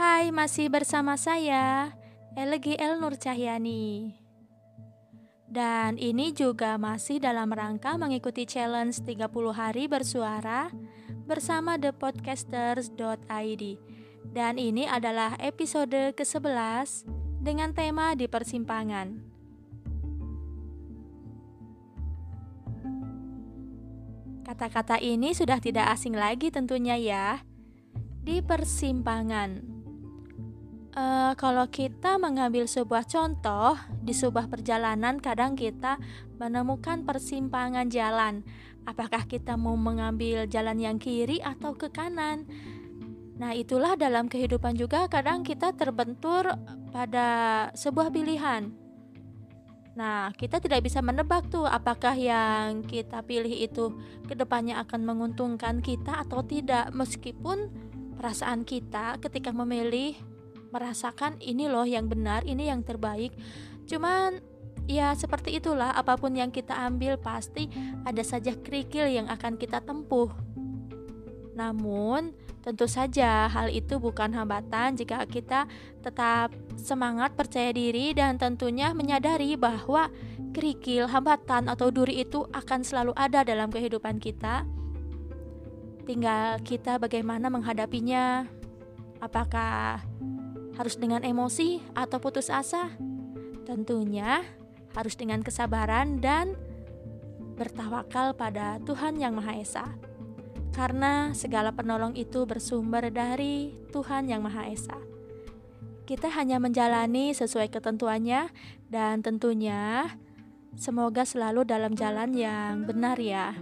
Hai, masih bersama saya, Elegi El Nur Cahyani. Dan ini juga masih dalam rangka mengikuti challenge 30 hari bersuara bersama thepodcasters.id. Dan ini adalah episode ke-11 dengan tema di persimpangan. Kata-kata ini sudah tidak asing lagi tentunya ya. Di persimpangan Uh, kalau kita mengambil sebuah contoh di sebuah perjalanan, kadang kita menemukan persimpangan jalan. Apakah kita mau mengambil jalan yang kiri atau ke kanan? Nah, itulah dalam kehidupan juga kadang kita terbentur pada sebuah pilihan. Nah, kita tidak bisa menebak tuh apakah yang kita pilih itu ke depannya akan menguntungkan kita atau tidak, meskipun perasaan kita ketika memilih merasakan ini loh yang benar, ini yang terbaik. Cuman ya seperti itulah apa pun yang kita ambil pasti ada saja kerikil yang akan kita tempuh. Namun, tentu saja hal itu bukan hambatan jika kita tetap semangat percaya diri dan tentunya menyadari bahwa kerikil, hambatan atau duri itu akan selalu ada dalam kehidupan kita. Tinggal kita bagaimana menghadapinya. Apakah harus dengan emosi atau putus asa? Tentunya harus dengan kesabaran dan bertawakal pada Tuhan Yang Maha Esa. Karena segala penolong itu bersumber dari Tuhan Yang Maha Esa. Kita hanya menjalani sesuai ketentuannya dan tentunya semoga selalu dalam jalan yang benar ya.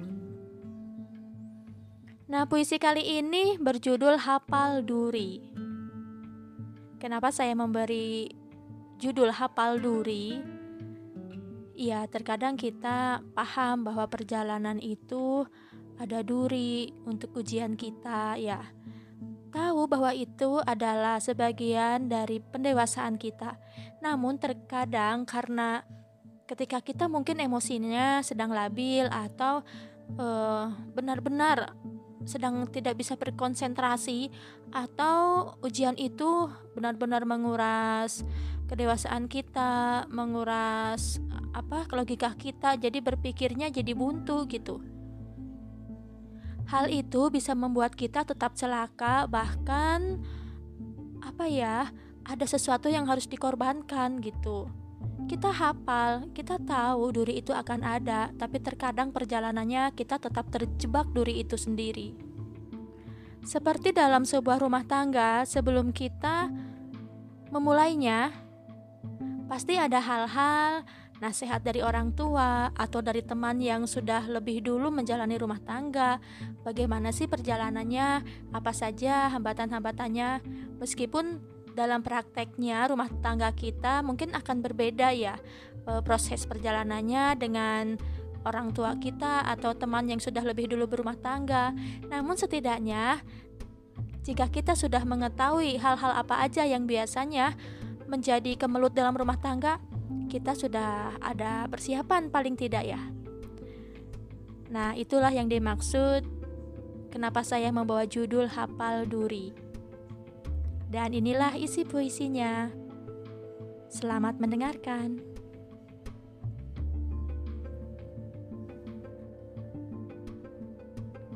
Nah, puisi kali ini berjudul Hafal Duri. Kenapa saya memberi judul hafal duri? Ya, terkadang kita paham bahwa perjalanan itu ada duri untuk ujian kita, ya. Tahu bahwa itu adalah sebagian dari pendewasaan kita. Namun terkadang karena ketika kita mungkin emosinya sedang labil atau eh, benar-benar uh, sedang tidak bisa berkonsentrasi atau ujian itu benar-benar menguras kedewasaan kita, menguras apa logika kita, jadi berpikirnya jadi buntu gitu. Hal itu bisa membuat kita tetap celaka, bahkan apa ya, ada sesuatu yang harus dikorbankan gitu. Kita hafal, kita tahu duri itu akan ada, tapi terkadang perjalanannya kita tetap terjebak duri itu sendiri. Seperti dalam sebuah rumah tangga, sebelum kita memulainya, pasti ada hal-hal nasihat dari orang tua atau dari teman yang sudah lebih dulu menjalani rumah tangga. Bagaimana sih perjalanannya? Apa saja hambatan-hambatannya? Meskipun dalam prakteknya rumah tangga kita mungkin akan berbeda ya e, proses perjalanannya dengan orang tua kita atau teman yang sudah lebih dulu berumah tangga. Namun setidaknya jika kita sudah mengetahui hal-hal apa aja yang biasanya menjadi kemelut dalam rumah tangga, kita sudah ada persiapan paling tidak ya. Nah, itulah yang dimaksud kenapa saya membawa judul Hafal Duri. Dan inilah isi puisinya. Selamat mendengarkan.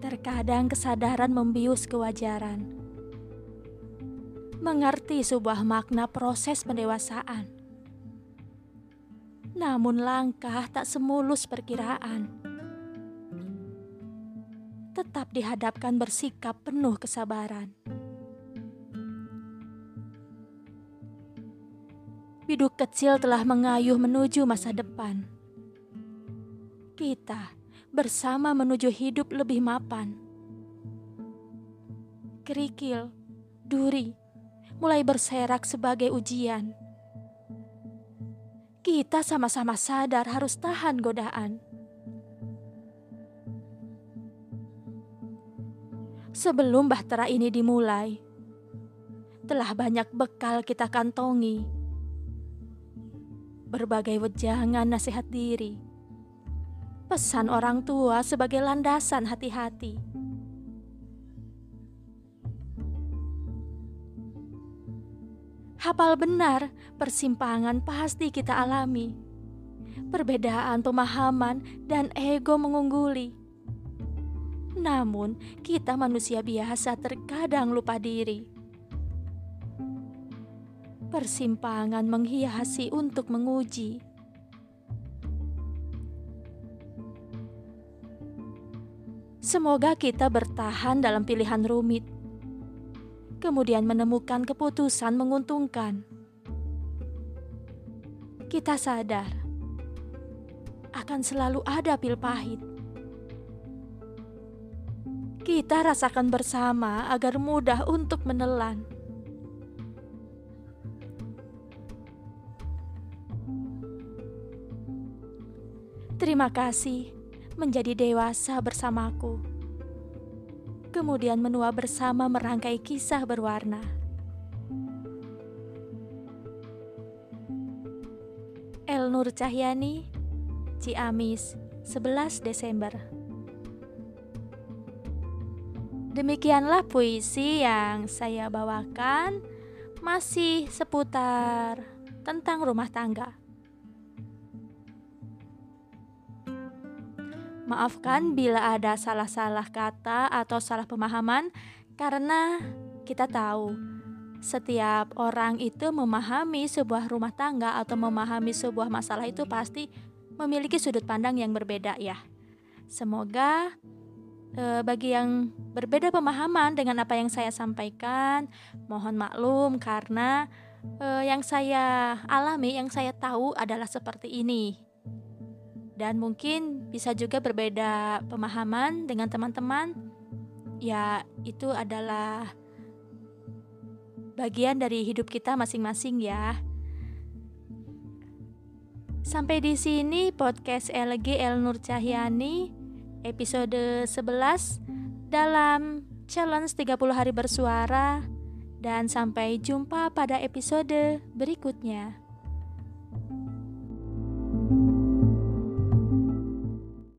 Terkadang kesadaran membius kewajaran. Mengerti sebuah makna proses pendewasaan. Namun langkah tak semulus perkiraan. Tetap dihadapkan bersikap penuh kesabaran Biduk kecil telah mengayuh menuju masa depan. Kita bersama menuju hidup lebih mapan. Kerikil, duri, mulai berserak sebagai ujian. Kita sama-sama sadar harus tahan godaan. Sebelum bahtera ini dimulai, telah banyak bekal kita kantongi berbagai wejangan nasihat diri, pesan orang tua sebagai landasan hati-hati. Hafal benar, persimpangan pasti kita alami. Perbedaan pemahaman dan ego mengungguli. Namun, kita manusia biasa terkadang lupa diri. Persimpangan menghiasi untuk menguji. Semoga kita bertahan dalam pilihan rumit kemudian menemukan keputusan menguntungkan. Kita sadar akan selalu ada pil pahit. Kita rasakan bersama agar mudah untuk menelan. Terima kasih menjadi dewasa bersamaku kemudian menua bersama merangkai kisah berwarna. El Nur Cahyani, Ciamis, 11 Desember. Demikianlah puisi yang saya bawakan, masih seputar tentang rumah tangga. Maafkan bila ada salah-salah kata atau salah pemahaman, karena kita tahu setiap orang itu memahami sebuah rumah tangga atau memahami sebuah masalah itu pasti memiliki sudut pandang yang berbeda, ya. Semoga e, bagi yang berbeda pemahaman dengan apa yang saya sampaikan, mohon maklum karena e, yang saya alami, yang saya tahu adalah seperti ini dan mungkin bisa juga berbeda pemahaman dengan teman-teman. Ya, itu adalah bagian dari hidup kita masing-masing ya. Sampai di sini podcast LG El Nur Cahyani episode 11 dalam challenge 30 hari bersuara dan sampai jumpa pada episode berikutnya.